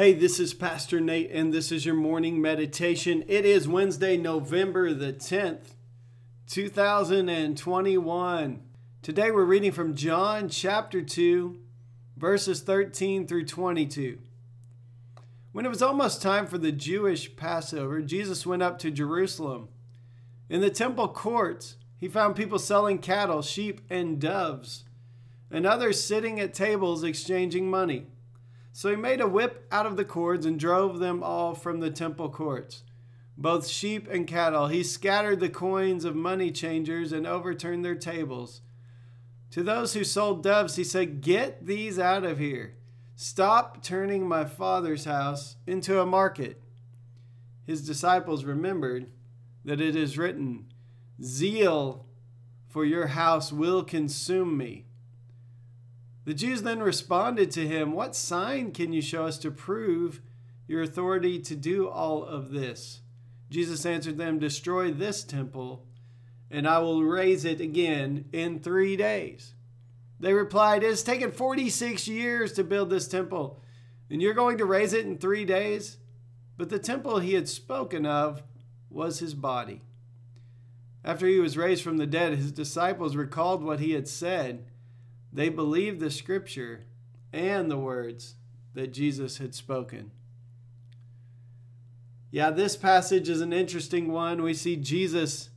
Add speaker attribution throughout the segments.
Speaker 1: Hey, this is Pastor Nate, and this is your morning meditation. It is Wednesday, November the 10th, 2021. Today we're reading from John chapter 2, verses 13 through 22. When it was almost time for the Jewish Passover, Jesus went up to Jerusalem. In the temple courts, he found people selling cattle, sheep, and doves, and others sitting at tables exchanging money. So he made a whip out of the cords and drove them all from the temple courts, both sheep and cattle. He scattered the coins of money changers and overturned their tables. To those who sold doves, he said, Get these out of here. Stop turning my father's house into a market. His disciples remembered that it is written, Zeal for your house will consume me. The Jews then responded to him, What sign can you show us to prove your authority to do all of this? Jesus answered them, Destroy this temple, and I will raise it again in three days. They replied, It has taken 46 years to build this temple, and you're going to raise it in three days? But the temple he had spoken of was his body. After he was raised from the dead, his disciples recalled what he had said they believed the scripture and the words that Jesus had spoken. Yeah, this passage is an interesting one. We see Jesus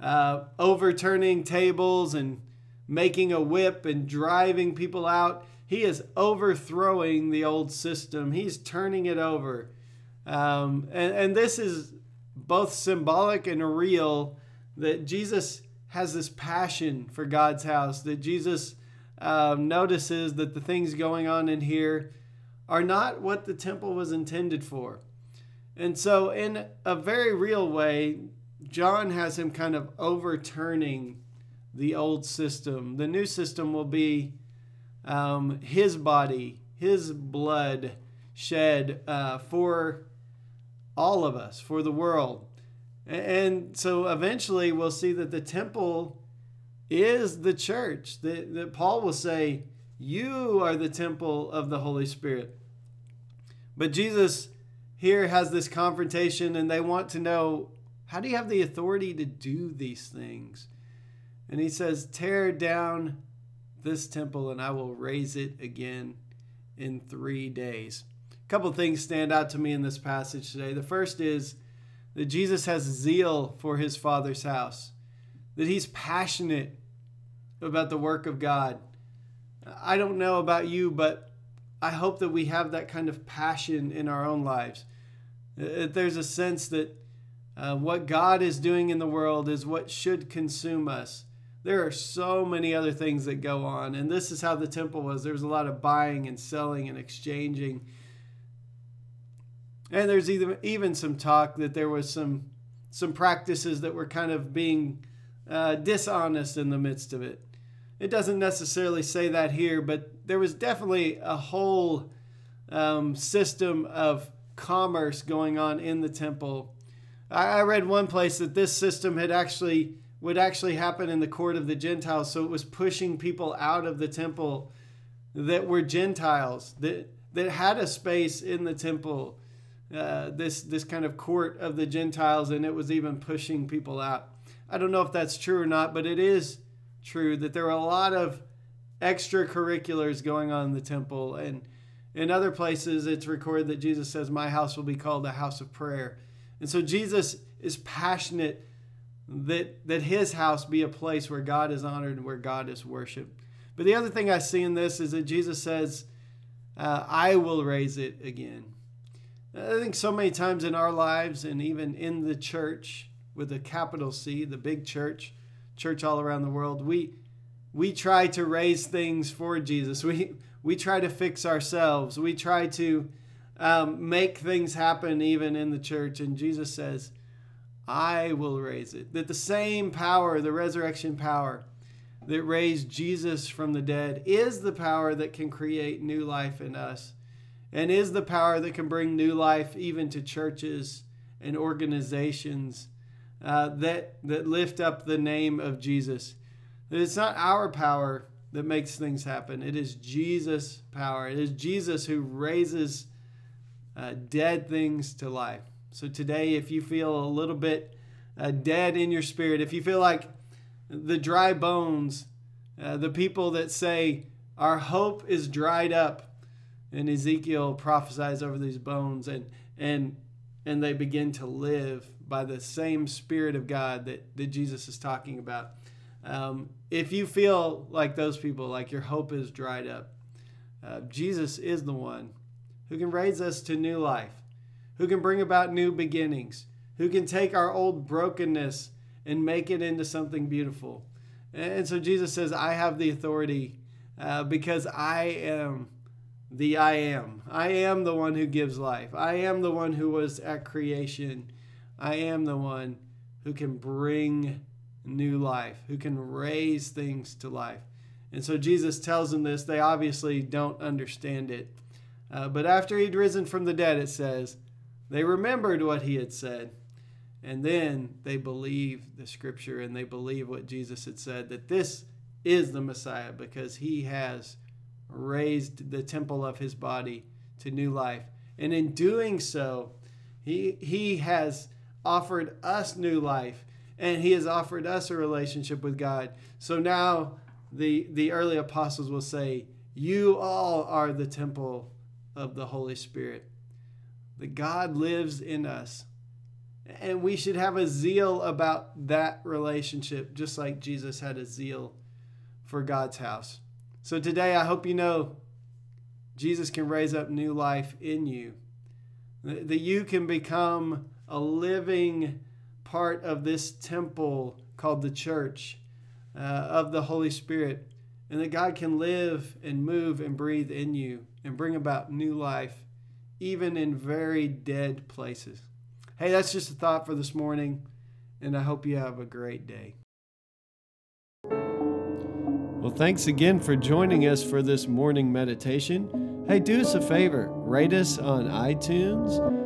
Speaker 1: uh, overturning tables and making a whip and driving people out. He is overthrowing the old system, he's turning it over. Um, and, and this is both symbolic and real that Jesus has this passion for God's house, that Jesus um, notices that the things going on in here are not what the temple was intended for. And so, in a very real way, John has him kind of overturning the old system. The new system will be um, his body, his blood shed uh, for all of us, for the world. And so eventually we'll see that the temple is the church. That, that Paul will say, You are the temple of the Holy Spirit. But Jesus here has this confrontation, and they want to know how do you have the authority to do these things? And he says, Tear down this temple, and I will raise it again in three days. A couple things stand out to me in this passage today. The first is that Jesus has zeal for his Father's house that he's passionate about the work of God. I don't know about you, but I hope that we have that kind of passion in our own lives. There's a sense that uh, what God is doing in the world is what should consume us. There are so many other things that go on, and this is how the temple was. There was a lot of buying and selling and exchanging. And there's even even some talk that there was some some practices that were kind of being uh, dishonest in the midst of it. It doesn't necessarily say that here, but there was definitely a whole um, system of commerce going on in the temple. I, I read one place that this system had actually would actually happen in the court of the Gentiles, so it was pushing people out of the temple that were Gentiles that that had a space in the temple. Uh, this this kind of court of the Gentiles, and it was even pushing people out. I don't know if that's true or not, but it is true that there are a lot of extracurriculars going on in the temple. And in other places, it's recorded that Jesus says, My house will be called a house of prayer. And so Jesus is passionate that, that his house be a place where God is honored and where God is worshiped. But the other thing I see in this is that Jesus says, uh, I will raise it again. I think so many times in our lives and even in the church, with a capital C, the big church, church all around the world, we we try to raise things for Jesus. We we try to fix ourselves. We try to um, make things happen even in the church. And Jesus says, I will raise it. That the same power, the resurrection power that raised Jesus from the dead, is the power that can create new life in us and is the power that can bring new life even to churches and organizations uh, that, that lift up the name of Jesus. That it's not our power that makes things happen, it is Jesus' power. It is Jesus who raises uh, dead things to life. So today, if you feel a little bit uh, dead in your spirit, if you feel like the dry bones, uh, the people that say, Our hope is dried up, and Ezekiel prophesies over these bones, and, and, and they begin to live by the same Spirit of God that, that Jesus is talking about. Um, if you feel like those people, like your hope is dried up, uh, Jesus is the one who can raise us to new life, who can bring about new beginnings, who can take our old brokenness and make it into something beautiful. And so Jesus says, I have the authority uh, because I am the I am. I am the one who gives life. I am the one who was at creation. I am the one who can bring new life, who can raise things to life. And so Jesus tells them this. They obviously don't understand it. Uh, but after he'd risen from the dead, it says, they remembered what he had said. And then they believe the scripture and they believe what Jesus had said that this is the Messiah because he has raised the temple of his body to new life. And in doing so, he, he has offered us new life and he has offered us a relationship with God. So now the, the early apostles will say, You all are the temple of the Holy Spirit. That God lives in us. And we should have a zeal about that relationship, just like Jesus had a zeal for God's house. So today, I hope you know Jesus can raise up new life in you, that you can become a living part of this temple called the church uh, of the Holy Spirit, and that God can live and move and breathe in you and bring about new life, even in very dead places. Hey, that's just a thought for this morning, and I hope you have a great day. Well, thanks again for joining us for this morning meditation. Hey, do us a favor rate us on iTunes